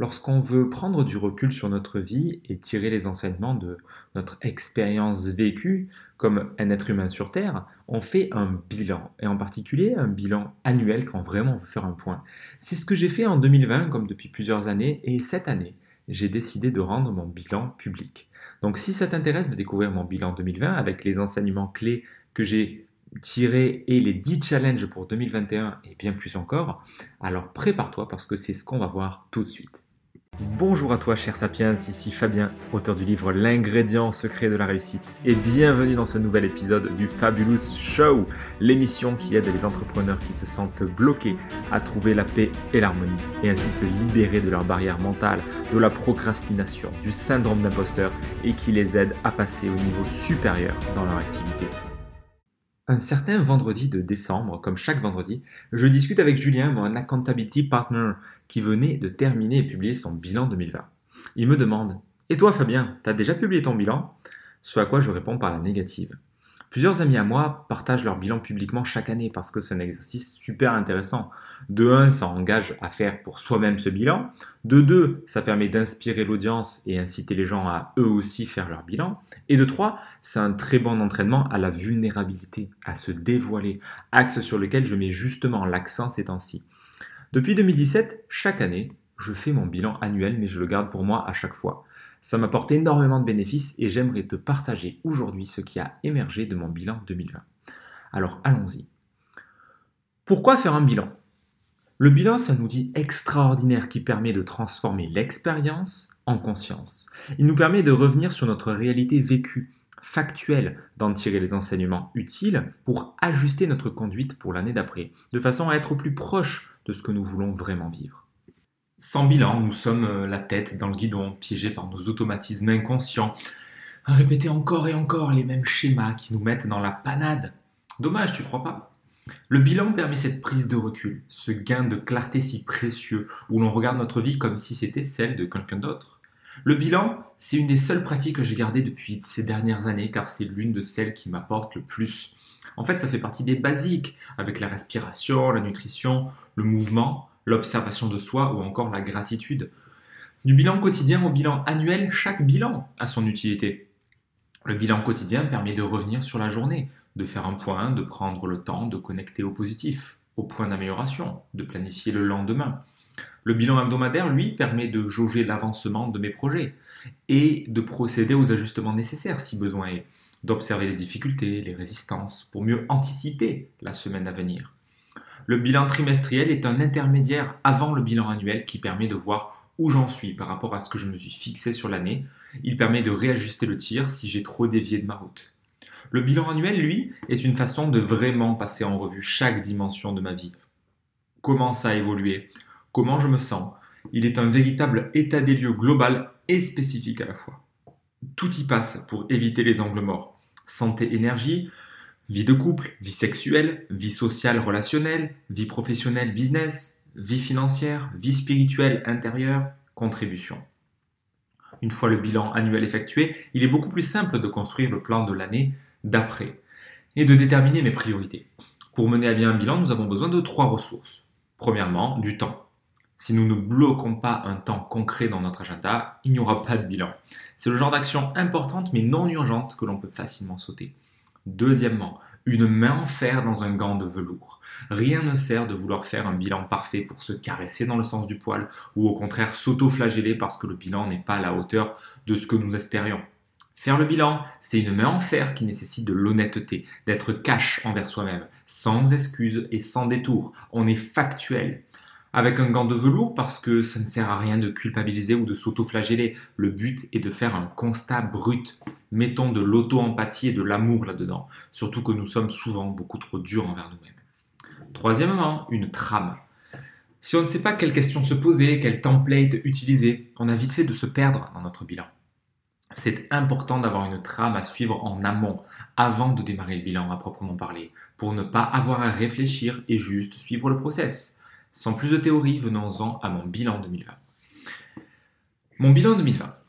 Lorsqu'on veut prendre du recul sur notre vie et tirer les enseignements de notre expérience vécue comme un être humain sur Terre, on fait un bilan, et en particulier un bilan annuel quand vraiment on veut faire un point. C'est ce que j'ai fait en 2020 comme depuis plusieurs années, et cette année, j'ai décidé de rendre mon bilan public. Donc si ça t'intéresse de découvrir mon bilan 2020 avec les enseignements clés que j'ai tirés et les 10 challenges pour 2021 et bien plus encore, alors prépare-toi parce que c'est ce qu'on va voir tout de suite. Bonjour à toi cher Sapiens, ici Fabien, auteur du livre L'ingrédient secret de la réussite, et bienvenue dans ce nouvel épisode du Fabulous Show, l'émission qui aide les entrepreneurs qui se sentent bloqués à trouver la paix et l'harmonie, et ainsi se libérer de leurs barrières mentales, de la procrastination, du syndrome d'imposteur, et qui les aide à passer au niveau supérieur dans leur activité. Un certain vendredi de décembre, comme chaque vendredi, je discute avec Julien, mon accountability partner, qui venait de terminer et publier son bilan 2020. Il me demande Et toi, Fabien, t'as déjà publié ton bilan? Ce à quoi je réponds par la négative. Plusieurs amis à moi partagent leur bilan publiquement chaque année parce que c'est un exercice super intéressant. De un, ça engage à faire pour soi-même ce bilan. De deux, ça permet d'inspirer l'audience et inciter les gens à eux aussi faire leur bilan. Et de trois, c'est un très bon entraînement à la vulnérabilité, à se dévoiler, axe sur lequel je mets justement l'accent ces temps-ci. Depuis 2017, chaque année, je fais mon bilan annuel, mais je le garde pour moi à chaque fois. Ça m'apporte énormément de bénéfices et j'aimerais te partager aujourd'hui ce qui a émergé de mon bilan 2020. Alors allons-y. Pourquoi faire un bilan? Le bilan, c'est un outil extraordinaire qui permet de transformer l'expérience en conscience. Il nous permet de revenir sur notre réalité vécue, factuelle, d'en tirer les enseignements utiles pour ajuster notre conduite pour l'année d'après, de façon à être plus proche de ce que nous voulons vraiment vivre. Sans bilan, nous sommes euh, la tête dans le guidon, piégés par nos automatismes inconscients, à répéter encore et encore les mêmes schémas qui nous mettent dans la panade. Dommage, tu crois pas? Le bilan permet cette prise de recul, ce gain de clarté si précieux, où l'on regarde notre vie comme si c'était celle de quelqu'un d'autre. Le bilan, c'est une des seules pratiques que j'ai gardées depuis ces dernières années, car c'est l'une de celles qui m'apporte le plus. En fait, ça fait partie des basiques, avec la respiration, la nutrition, le mouvement, l'observation de soi ou encore la gratitude. Du bilan quotidien au bilan annuel, chaque bilan a son utilité. Le bilan quotidien permet de revenir sur la journée, de faire un point, de prendre le temps de connecter au positif, au point d'amélioration, de planifier le lendemain. Le bilan hebdomadaire, lui, permet de jauger l'avancement de mes projets et de procéder aux ajustements nécessaires si besoin est, d'observer les difficultés, les résistances, pour mieux anticiper la semaine à venir. Le bilan trimestriel est un intermédiaire avant le bilan annuel qui permet de voir où j'en suis par rapport à ce que je me suis fixé sur l'année. Il permet de réajuster le tir si j'ai trop dévié de ma route. Le bilan annuel, lui, est une façon de vraiment passer en revue chaque dimension de ma vie. Comment ça a évolué? Comment je me sens? Il est un véritable état des lieux global et spécifique à la fois. Tout y passe pour éviter les angles morts. Santé, énergie, Vie de couple, vie sexuelle, vie sociale, relationnelle, vie professionnelle, business, vie financière, vie spirituelle, intérieure, contribution. Une fois le bilan annuel effectué, il est beaucoup plus simple de construire le plan de l'année d'après et de déterminer mes priorités. Pour mener à bien un bilan, nous avons besoin de trois ressources. Premièrement, du temps. Si nous ne bloquons pas un temps concret dans notre agenda, il n'y aura pas de bilan. C'est le genre d'action importante mais non urgente que l'on peut facilement sauter. Deuxièmement, une main en fer dans un gant de velours. Rien ne sert de vouloir faire un bilan parfait pour se caresser dans le sens du poil ou au contraire s'auto-flageller parce que le bilan n'est pas à la hauteur de ce que nous espérions. Faire le bilan, c'est une main en fer qui nécessite de l'honnêteté, d'être cash envers soi-même, sans excuses et sans détour. On est factuel avec un gant de velours parce que ça ne sert à rien de culpabiliser ou de s'auto-flageller. Le but est de faire un constat brut. Mettons de l'auto-empathie et de l'amour là-dedans, surtout que nous sommes souvent beaucoup trop durs envers nous-mêmes. Troisièmement, une trame. Si on ne sait pas quelle question se poser, quel template utiliser, on a vite fait de se perdre dans notre bilan. C'est important d'avoir une trame à suivre en amont, avant de démarrer le bilan à proprement parler, pour ne pas avoir à réfléchir et juste suivre le process. Sans plus de théorie, venons-en à mon bilan 2020. Mon bilan 2020.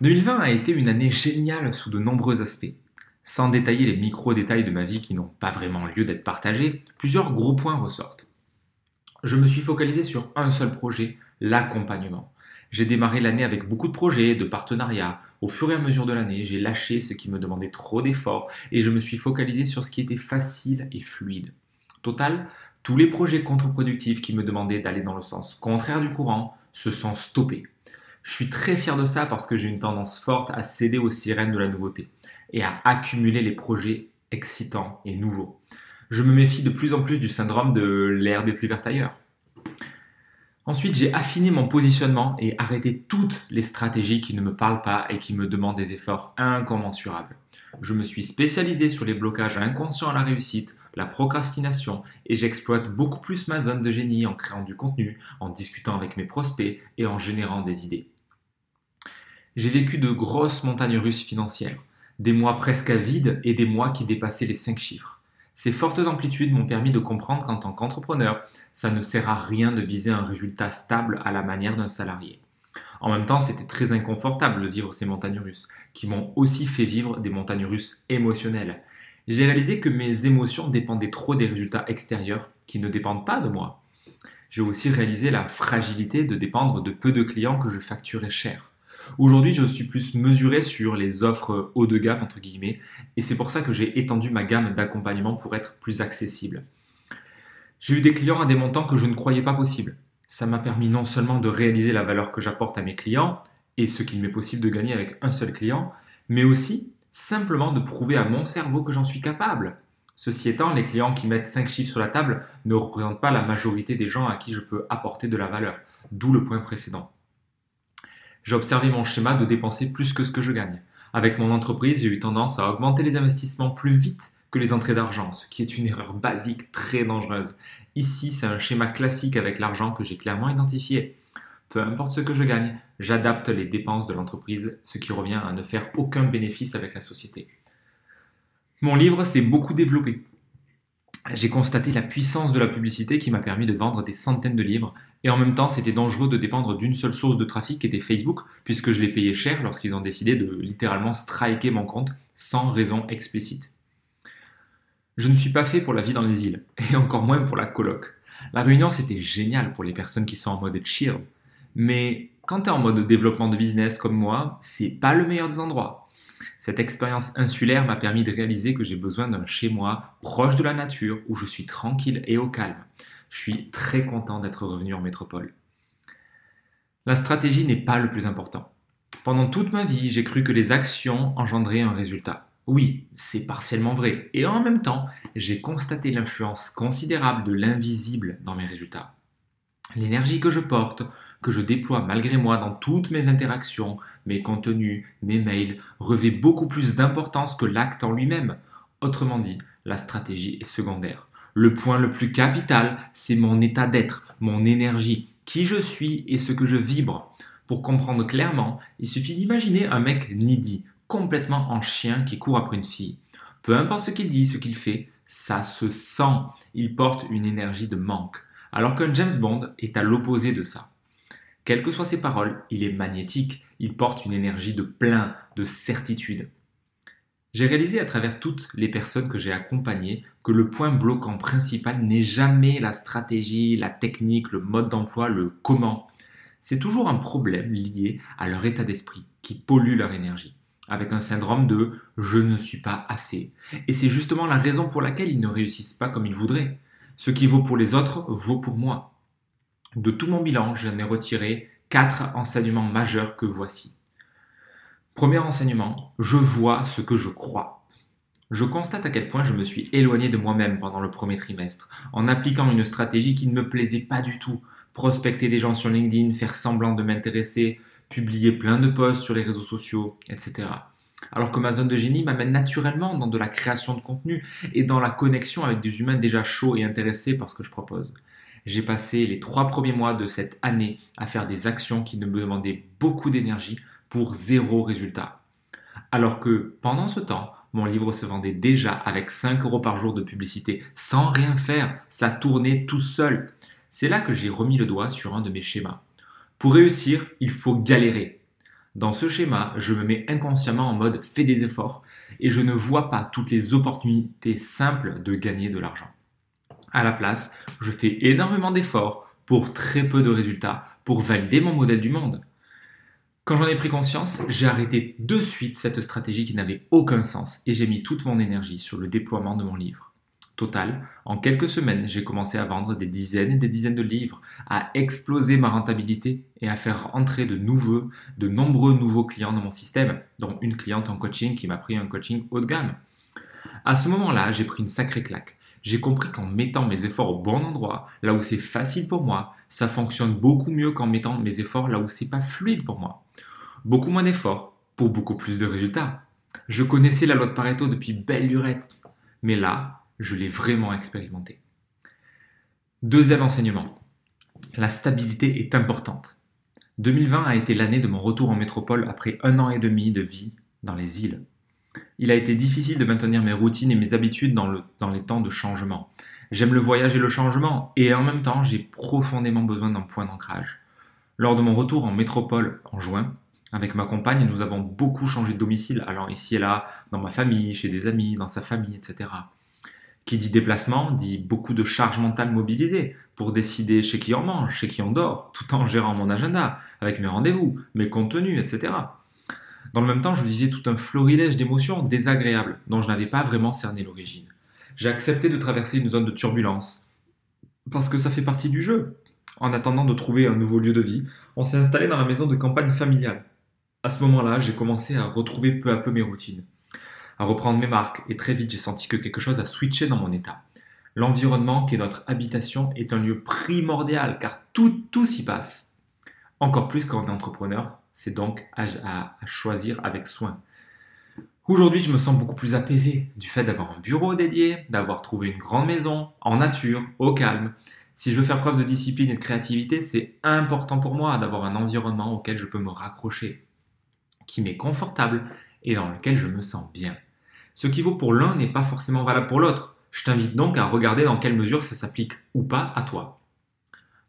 2020 a été une année géniale sous de nombreux aspects. Sans détailler les micro-détails de ma vie qui n'ont pas vraiment lieu d'être partagés, plusieurs gros points ressortent. Je me suis focalisé sur un seul projet, l'accompagnement. J'ai démarré l'année avec beaucoup de projets, de partenariats. Au fur et à mesure de l'année, j'ai lâché ce qui me demandait trop d'efforts et je me suis focalisé sur ce qui était facile et fluide. Total, tous les projets contre-productifs qui me demandaient d'aller dans le sens contraire du courant se sont stoppés. Je suis très fier de ça parce que j'ai une tendance forte à céder aux sirènes de la nouveauté et à accumuler les projets excitants et nouveaux. Je me méfie de plus en plus du syndrome de l'herbe est plus verte ailleurs. Ensuite, j'ai affiné mon positionnement et arrêté toutes les stratégies qui ne me parlent pas et qui me demandent des efforts incommensurables. Je me suis spécialisé sur les blocages inconscients à la réussite, la procrastination, et j'exploite beaucoup plus ma zone de génie en créant du contenu, en discutant avec mes prospects et en générant des idées. J'ai vécu de grosses montagnes russes financières, des mois presque à vide et des mois qui dépassaient les 5 chiffres. Ces fortes amplitudes m'ont permis de comprendre qu'en tant qu'entrepreneur, ça ne sert à rien de viser un résultat stable à la manière d'un salarié. En même temps, c'était très inconfortable de vivre ces montagnes russes, qui m'ont aussi fait vivre des montagnes russes émotionnelles. J'ai réalisé que mes émotions dépendaient trop des résultats extérieurs, qui ne dépendent pas de moi. J'ai aussi réalisé la fragilité de dépendre de peu de clients que je facturais cher. Aujourd'hui, je suis plus mesuré sur les offres haut de gamme, entre guillemets, et c'est pour ça que j'ai étendu ma gamme d'accompagnement pour être plus accessible. J'ai eu des clients à des montants que je ne croyais pas possibles ça m'a permis non seulement de réaliser la valeur que j'apporte à mes clients et ce qu'il m'est possible de gagner avec un seul client, mais aussi simplement de prouver à mon cerveau que j'en suis capable. Ceci étant, les clients qui mettent 5 chiffres sur la table ne représentent pas la majorité des gens à qui je peux apporter de la valeur, d'où le point précédent. J'ai observé mon schéma de dépenser plus que ce que je gagne. Avec mon entreprise, j'ai eu tendance à augmenter les investissements plus vite que les entrées d'argent, ce qui est une erreur basique très dangereuse. Ici, c'est un schéma classique avec l'argent que j'ai clairement identifié. Peu importe ce que je gagne, j'adapte les dépenses de l'entreprise, ce qui revient à ne faire aucun bénéfice avec la société. Mon livre s'est beaucoup développé. J'ai constaté la puissance de la publicité qui m'a permis de vendre des centaines de livres, et en même temps c'était dangereux de dépendre d'une seule source de trafic qui était Facebook, puisque je l'ai payé cher lorsqu'ils ont décidé de littéralement striker mon compte sans raison explicite. Je ne suis pas fait pour la vie dans les îles, et encore moins pour la coloc. La Réunion, c'était génial pour les personnes qui sont en mode chill. Mais quand tu es en mode développement de business comme moi, c'est pas le meilleur des endroits. Cette expérience insulaire m'a permis de réaliser que j'ai besoin d'un chez moi proche de la nature où je suis tranquille et au calme. Je suis très content d'être revenu en métropole. La stratégie n'est pas le plus important. Pendant toute ma vie, j'ai cru que les actions engendraient un résultat. Oui, c'est partiellement vrai. Et en même temps, j'ai constaté l'influence considérable de l'invisible dans mes résultats. L'énergie que je porte, que je déploie malgré moi dans toutes mes interactions, mes contenus, mes mails, revêt beaucoup plus d'importance que l'acte en lui-même. Autrement dit, la stratégie est secondaire. Le point le plus capital, c'est mon état d'être, mon énergie, qui je suis et ce que je vibre. Pour comprendre clairement, il suffit d'imaginer un mec needy, complètement en chien qui court après une fille. Peu importe ce qu'il dit, ce qu'il fait, ça se sent. Il porte une énergie de manque. Alors qu'un James Bond est à l'opposé de ça. Quelles que soient ses paroles, il est magnétique, il porte une énergie de plein, de certitude. J'ai réalisé à travers toutes les personnes que j'ai accompagnées que le point bloquant principal n'est jamais la stratégie, la technique, le mode d'emploi, le comment. C'est toujours un problème lié à leur état d'esprit qui pollue leur énergie avec un syndrome de je ne suis pas assez. Et c'est justement la raison pour laquelle ils ne réussissent pas comme ils voudraient. Ce qui vaut pour les autres vaut pour moi. De tout mon bilan, j'en ai retiré quatre enseignements majeurs que voici. Premier enseignement, je vois ce que je crois. Je constate à quel point je me suis éloigné de moi-même pendant le premier trimestre, en appliquant une stratégie qui ne me plaisait pas du tout. Prospecter des gens sur LinkedIn, faire semblant de m'intéresser, publier plein de posts sur les réseaux sociaux, etc. Alors que ma zone de génie m'amène naturellement dans de la création de contenu et dans la connexion avec des humains déjà chauds et intéressés par ce que je propose. J'ai passé les trois premiers mois de cette année à faire des actions qui ne me demandaient beaucoup d'énergie pour zéro résultat. Alors que pendant ce temps, mon livre se vendait déjà avec 5 euros par jour de publicité sans rien faire, ça tournait tout seul. C'est là que j'ai remis le doigt sur un de mes schémas. Pour réussir, il faut galérer. Dans ce schéma, je me mets inconsciemment en mode fais des efforts et je ne vois pas toutes les opportunités simples de gagner de l'argent. À la place, je fais énormément d'efforts pour très peu de résultats pour valider mon modèle du monde. Quand j'en ai pris conscience, j'ai arrêté de suite cette stratégie qui n'avait aucun sens et j'ai mis toute mon énergie sur le déploiement de mon livre. Total, en quelques semaines, j'ai commencé à vendre des dizaines et des dizaines de livres, à exploser ma rentabilité et à faire entrer de nouveaux, de nombreux nouveaux clients dans mon système, dont une cliente en coaching qui m'a pris un coaching haut de gamme. À ce moment-là, j'ai pris une sacrée claque. J'ai compris qu'en mettant mes efforts au bon endroit, là où c'est facile pour moi, ça fonctionne beaucoup mieux qu'en mettant mes efforts là où c'est pas fluide pour moi. Beaucoup moins d'efforts pour beaucoup plus de résultats. Je connaissais la loi de Pareto depuis belle lurette, mais là, je l'ai vraiment expérimenté. Deuxième enseignement. La stabilité est importante. 2020 a été l'année de mon retour en métropole après un an et demi de vie dans les îles. Il a été difficile de maintenir mes routines et mes habitudes dans, les temps de changement. J'aime le voyage et le changement, et en même temps, j'ai profondément besoin d'un point d'ancrage. Lors de mon retour en métropole en juin, avec ma compagne, nous avons beaucoup changé de domicile, allant ici et là, dans ma famille, chez des amis, dans sa famille, etc. Qui dit déplacement dit beaucoup de charge mentale mobilisée pour décider chez qui on mange, chez qui on dort, tout en gérant mon agenda, avec mes rendez-vous, mes contenus, etc. Dans le même temps, je vivais tout un florilège d'émotions désagréables dont je n'avais pas vraiment cerné l'origine. J'ai accepté de traverser une zone de turbulence parce que ça fait partie du jeu. En attendant de trouver un nouveau lieu de vie, on s'est installé dans la maison de campagne familiale. À ce moment-là, j'ai commencé à retrouver peu à peu mes routines, à reprendre mes marques, et très vite j'ai senti que quelque chose a switché dans mon état. L'environnement qui est notre habitation est un lieu primordial car tout, tout s'y passe. Encore plus quand on est entrepreneur, c'est donc à, choisir avec soin. Aujourd'hui, je me sens beaucoup plus apaisé du fait d'avoir un bureau dédié, d'avoir trouvé une grande maison, en nature, au calme. Si je veux faire preuve de discipline et de créativité, c'est important pour moi d'avoir un environnement auquel je peux me raccrocher qui m'est confortable et dans lequel je me sens bien. Ce qui vaut pour l'un n'est pas forcément valable pour l'autre. Je t'invite donc à regarder dans quelle mesure ça s'applique ou pas à toi.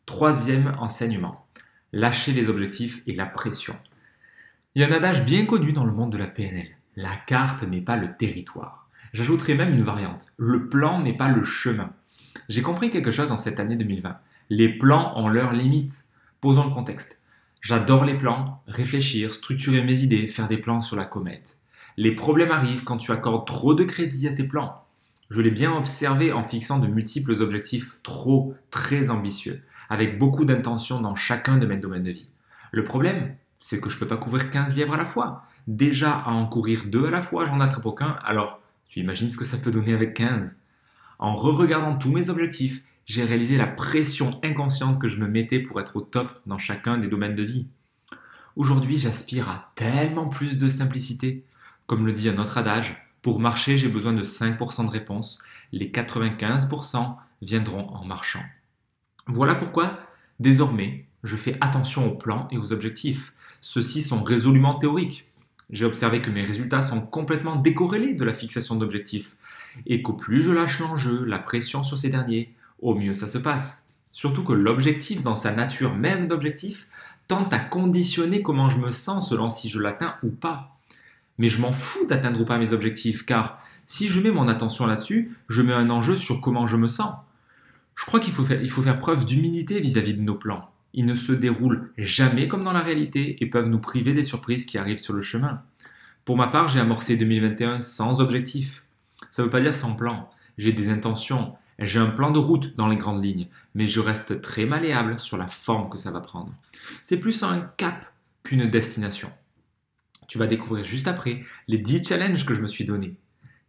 Troisième enseignement, lâcher les objectifs et la pression. Il y a un adage bien connu dans le monde de la PNL. La carte n'est pas le territoire. J'ajouterai même une variante. Le plan n'est pas le chemin. J'ai compris quelque chose en cette année 2020. Les plans ont leurs limites. Posons le contexte. J'adore les plans, réfléchir, structurer mes idées, faire des plans sur la comète. Les problèmes arrivent quand tu accordes trop de crédit à tes plans. Je l'ai bien observé en fixant de multiples objectifs trop, très ambitieux, avec beaucoup d'intentions dans chacun de mes domaines de vie. Le problème, c'est que je ne peux pas couvrir 15 lièvres à la fois. Déjà, à en courir deux à la fois, j'en attrape aucun, alors tu imagines ce que ça peut donner avec 15. En re-regardant tous mes objectifs j'ai réalisé la pression inconsciente que je me mettais pour être au top dans chacun des domaines de vie. Aujourd'hui, j'aspire à tellement plus de simplicité. Comme le dit un autre adage, pour marcher, j'ai besoin de 5% de réponses. Les 95% viendront en marchant. Voilà pourquoi, désormais, je fais attention aux plans et aux objectifs. Ceux-ci sont résolument théoriques. J'ai observé que mes résultats sont complètement décorrélés de la fixation d'objectifs et qu'au plus je lâche l'enjeu, la pression sur ces derniers, au mieux ça se passe. Surtout que l'objectif, dans sa nature même d'objectif, tente à conditionner comment je me sens selon si je l'atteins ou pas. Mais je m'en fous d'atteindre ou pas mes objectifs, car si je mets mon attention là-dessus, je mets un enjeu sur comment je me sens. Je crois qu'il faut faire, il faut faire preuve d'humilité vis-à-vis de nos plans. Ils ne se déroulent jamais comme dans la réalité et peuvent nous priver des surprises qui arrivent sur le chemin. Pour ma part, j'ai amorcé 2021 sans objectif. Ça ne veut pas dire sans plan. J'ai des intentions, j'ai un plan de route dans les grandes lignes, mais je reste très malléable sur la forme que ça va prendre. C'est plus un cap qu'une destination. Tu vas découvrir juste après les 10 challenges que je me suis donnés,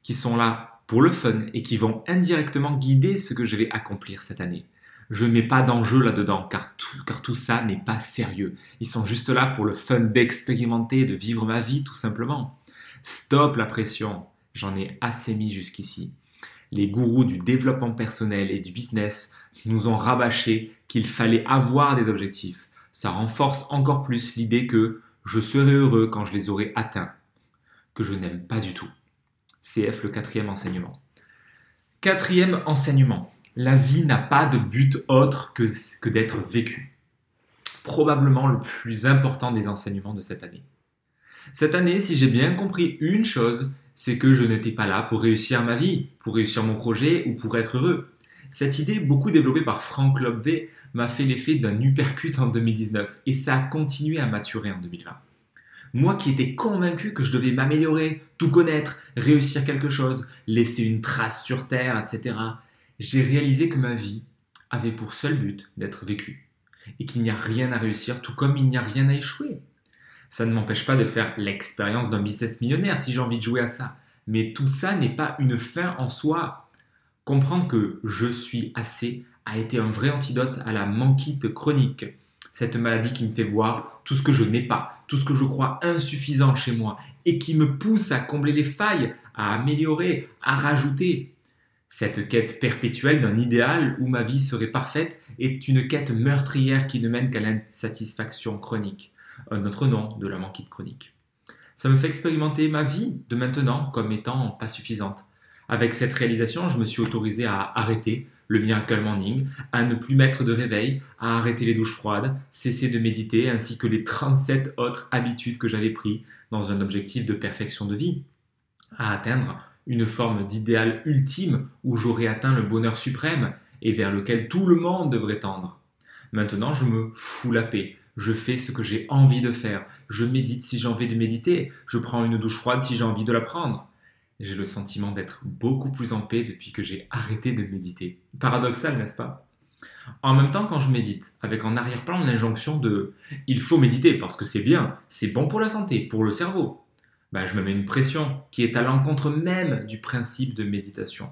qui sont là pour le fun et qui vont indirectement guider ce que je vais accomplir cette année. Je ne mets pas d'enjeu là-dedans car tout, car tout ça n'est pas sérieux. Ils sont juste là pour le fun d'expérimenter, de vivre ma vie tout simplement. Stop la pression, j'en ai assez mis jusqu'ici les gourous du développement personnel et du business nous ont rabâché qu'il fallait avoir des objectifs. Ça renforce encore plus l'idée que je serai heureux quand je les aurai atteints, que je n'aime pas du tout. CF le quatrième enseignement. Quatrième enseignement. La vie n'a pas de but autre que, d'être vécue. Probablement le plus important des enseignements de cette année. Cette année, si j'ai bien compris une chose, c'est que je n'étais pas là pour réussir ma vie, pour réussir mon projet ou pour être heureux. Cette idée, beaucoup développée par Frank Lobvé, m'a fait l'effet d'un uppercut en 2019 et ça a continué à maturer en 2020. Moi qui étais convaincu que je devais m'améliorer, tout connaître, réussir quelque chose, laisser une trace sur Terre, etc., j'ai réalisé que ma vie avait pour seul but d'être vécue et qu'il n'y a rien à réussir, tout comme il n'y a rien à échouer. Ça ne m'empêche pas de faire l'expérience d'un business millionnaire si j'ai envie de jouer à ça. Mais tout ça n'est pas une fin en soi. Comprendre que je suis assez a été un vrai antidote à la manquite chronique. Cette maladie qui me fait voir tout ce que je n'ai pas, tout ce que je crois insuffisant chez moi et qui me pousse à combler les failles, à améliorer, à rajouter. Cette quête perpétuelle d'un idéal où ma vie serait parfaite est une quête meurtrière qui ne mène qu'à l'insatisfaction chronique, un autre nom de la manquite chronique. Ça me fait expérimenter ma vie de maintenant comme étant pas suffisante. Avec cette réalisation, je me suis autorisé à arrêter le miracle morning, à ne plus mettre de réveil, à arrêter les douches froides, cesser de méditer, ainsi que les 37 autres habitudes que j'avais prises dans un objectif de perfection de vie, à atteindre une forme d'idéal ultime où j'aurais atteint le bonheur suprême et vers lequel tout le monde devrait tendre. Maintenant, je me fous la paix. Je fais ce que j'ai envie de faire. Je médite si j'ai envie de méditer. Je prends une douche froide si j'ai envie de la prendre. J'ai le sentiment d'être beaucoup plus en paix depuis que j'ai arrêté de méditer. Paradoxal, n'est-ce pas? En même temps, quand je médite, avec en arrière-plan l'injonction de il faut méditer parce que c'est bien, c'est bon pour la santé, pour le cerveau, bah, je me mets une pression qui est à l'encontre même du principe de méditation.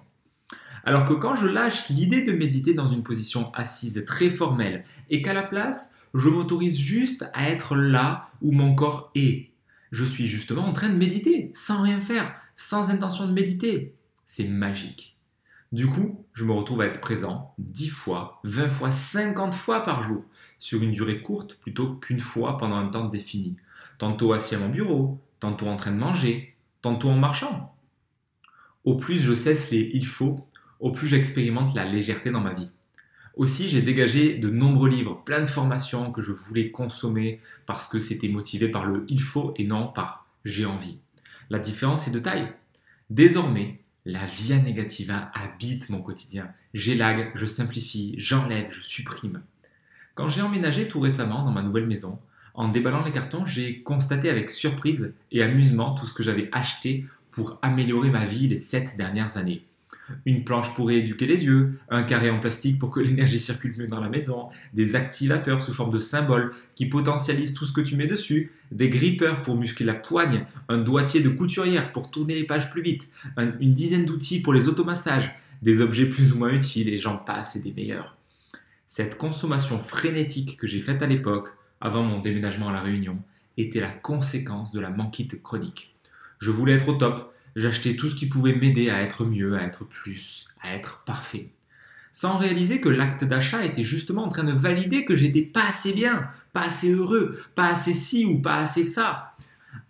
Alors que quand je lâche l'idée de méditer dans une position assise très formelle et qu'à la place, je m'autorise juste à être là où mon corps est, je suis justement en train de méditer, sans rien faire, sans intention de méditer. C'est magique. Du coup, je me retrouve à être présent 10 fois, 20 fois, 50 fois par jour, sur une durée courte plutôt qu'une fois pendant un temps défini. Tantôt assis à mon bureau, tantôt en train de manger, tantôt en marchant. Au plus je cesse les il faut, au plus j'expérimente la légèreté dans ma vie. Aussi, j'ai dégagé de nombreux livres, plein de formations que je voulais consommer parce que c'était motivé par le il faut et non par j'ai envie. La différence est de taille. Désormais, la via negativa habite mon quotidien. J'élague, je simplifie, j'enlève, je supprime. Quand j'ai emménagé tout récemment dans ma nouvelle maison, en déballant les cartons, j'ai constaté avec surprise et amusement tout ce que j'avais acheté pour améliorer ma vie les sept dernières années. Une planche pour rééduquer les yeux, un carré en plastique pour que l'énergie circule mieux dans la maison, des activateurs sous forme de symboles qui potentialisent tout ce que tu mets dessus, des grippers pour muscler la poigne, un doigtier de couturière pour tourner les pages plus vite, une dizaine d'outils pour les automassages, des objets plus ou moins utiles et j'en passe et des meilleurs. Cette consommation frénétique que j'ai faite à l'époque avant mon déménagement à La Réunion, était la conséquence de la manquite chronique. Je voulais être au top, j'achetais tout ce qui pouvait m'aider à être mieux, à être plus, à être parfait. Sans réaliser que l'acte d'achat était justement en train de valider que j'étais pas assez bien, pas assez heureux, pas assez ci ou pas assez ça.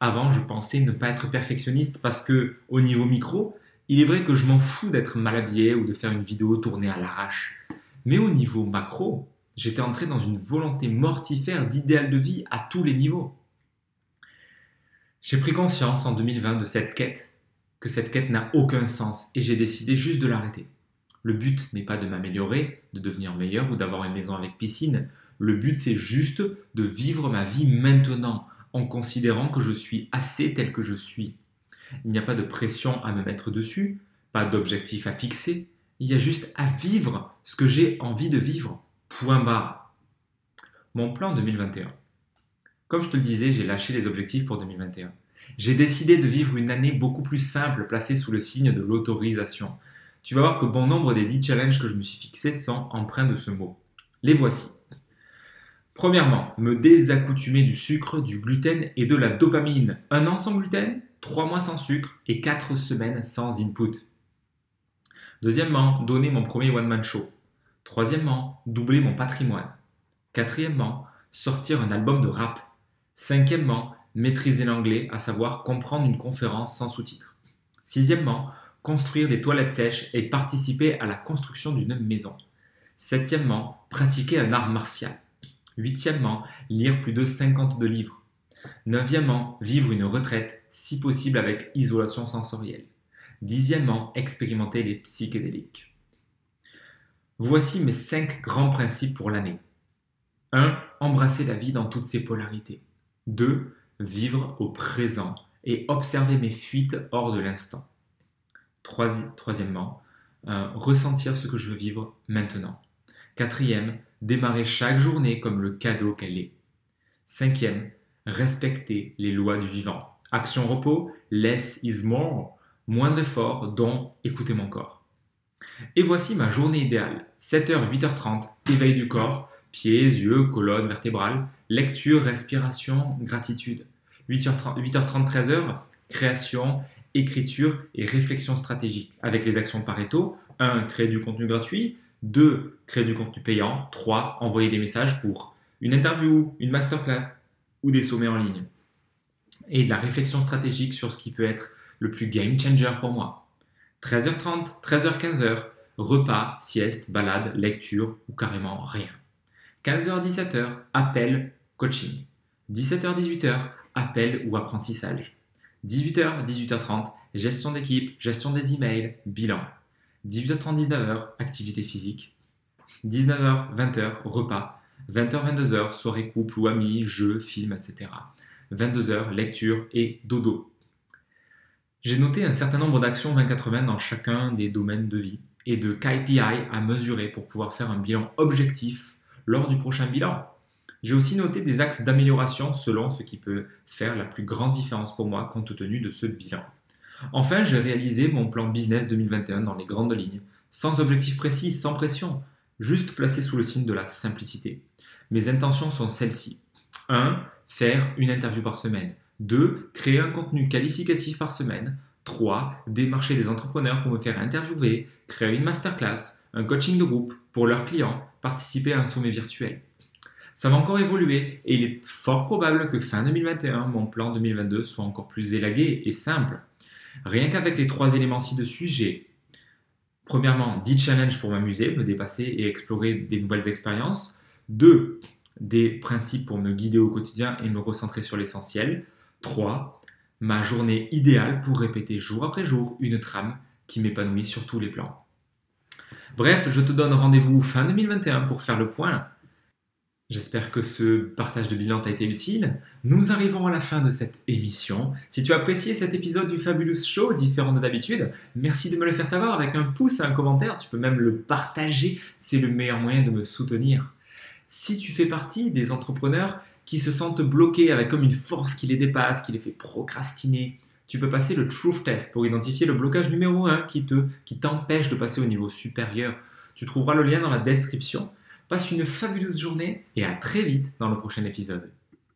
Avant, je pensais ne pas être perfectionniste parce que, au niveau micro, il est vrai que je m'en fous d'être mal habillé ou de faire une vidéo tournée à l'arrache. Mais au niveau macro, J'étais entré dans une volonté mortifère d'idéal de vie à tous les niveaux. J'ai pris conscience en 2020 de cette quête, que cette quête n'a aucun sens et j'ai décidé juste de l'arrêter. Le but n'est pas de m'améliorer, de devenir meilleur ou d'avoir une maison avec piscine. Le but c'est juste de vivre ma vie maintenant en considérant que je suis assez tel que je suis. Il n'y a pas de pression à me mettre dessus, pas d'objectif à fixer, il y a juste à vivre ce que j'ai envie de vivre. Point barre. Mon plan 2021. Comme je te le disais, j'ai lâché les objectifs pour 2021. J'ai décidé de vivre une année beaucoup plus simple, placée sous le signe de l'autorisation. Tu vas voir que bon nombre des 10 challenges que je me suis fixés sont empreints de ce mot. Les voici. Premièrement, me désaccoutumer du sucre, du gluten et de la dopamine. Un an sans gluten, 3 mois sans sucre et 4 semaines sans input. Deuxièmement, donner mon premier one-man show. Troisièmement, doubler mon patrimoine. Quatrièmement, sortir un album de rap. Cinquièmement, maîtriser l'anglais, à savoir comprendre une conférence sans sous-titres. Sixièmement, construire des toilettes sèches et participer à la construction d'une maison. Septièmement, pratiquer un art martial. Huitièmement, lire plus de 50 de livres. Neuvièmement, vivre une retraite, si possible avec isolation sensorielle. Dixièmement, expérimenter les psychédéliques. Voici mes cinq grands principes pour l'année. 1. Embrasser la vie dans toutes ses polarités. 2. Vivre au présent et observer mes fuites hors de l'instant. Troisièmement, euh, ressentir ce que je veux vivre maintenant. Quatrième, démarrer chaque journée comme le cadeau qu'elle est. Cinquième, respecter les lois du vivant. Action-repos, less is more, moindre effort, dont écouter mon corps. Et voici ma journée idéale. 7h, 8h30, éveil du corps, pieds, yeux, colonne vertébrale, lecture, respiration, gratitude. 8h30, 8h30 13h, création, écriture et réflexion stratégique avec les actions Pareto. 1. Créer du contenu gratuit. 2. Créer du contenu payant. 3. Envoyer des messages pour une interview, une masterclass ou des sommets en ligne. Et de la réflexion stratégique sur ce qui peut être le plus game changer pour moi. 13h30, 13h15h, repas, sieste, balade, lecture ou carrément rien. 15h-17h, appel, coaching. 17h-18h, appel ou apprentissage. 18h, 18h30, gestion d'équipe, gestion des emails, bilan. 18h30, 19h, activité physique. 19h, 20h, repas. 20h, 22h, soirée couple ou amis, jeux, films, etc. 22h, lecture et dodo. J'ai noté un certain nombre d'actions 20-80 dans chacun des domaines de vie et de KPI à mesurer pour pouvoir faire un bilan objectif lors du prochain bilan. J'ai aussi noté des axes d'amélioration selon ce qui peut faire la plus grande différence pour moi compte tenu de ce bilan. Enfin, j'ai réalisé mon plan business 2021 dans les grandes lignes, sans objectif précis, sans pression, juste placé sous le signe de la simplicité. Mes intentions sont celles-ci. 1. Faire une interview par semaine. 2. Créer un contenu qualificatif par semaine. 3. Démarcher des entrepreneurs pour me faire interviewer, créer une masterclass, un coaching de groupe pour leurs clients, participer à un sommet virtuel. Ça va encore évoluer et il est fort probable que fin 2021, mon plan 2022 soit encore plus élagué et simple. Rien qu'avec les trois éléments ci-dessus, j'ai premièrement 10 challenges pour m'amuser, me dépasser et explorer des nouvelles expériences. 2. Des principes pour me guider au quotidien et me recentrer sur l'essentiel. 3. Ma journée idéale pour répéter jour après jour une trame qui m'épanouit sur tous les plans. Bref, je te donne rendez-vous fin 2021 pour faire le point J'espère que ce partage de bilan t'a été utile. Nous arrivons à la fin de cette émission. Si tu as apprécié cet épisode du Fabulous Show, différent de d'habitude, merci de me le faire savoir avec un pouce et un commentaire. Tu peux même le partager, c'est le meilleur moyen de me soutenir. Si tu fais partie des entrepreneurs qui se sentent bloqués avec comme une force qui les dépasse, qui les fait procrastiner, tu peux passer le Truth Test pour identifier le blocage numéro 1 qui te qui t'empêche de passer au niveau supérieur. Tu trouveras le lien dans la description. Passe une fabuleuse journée et à très vite dans le prochain épisode.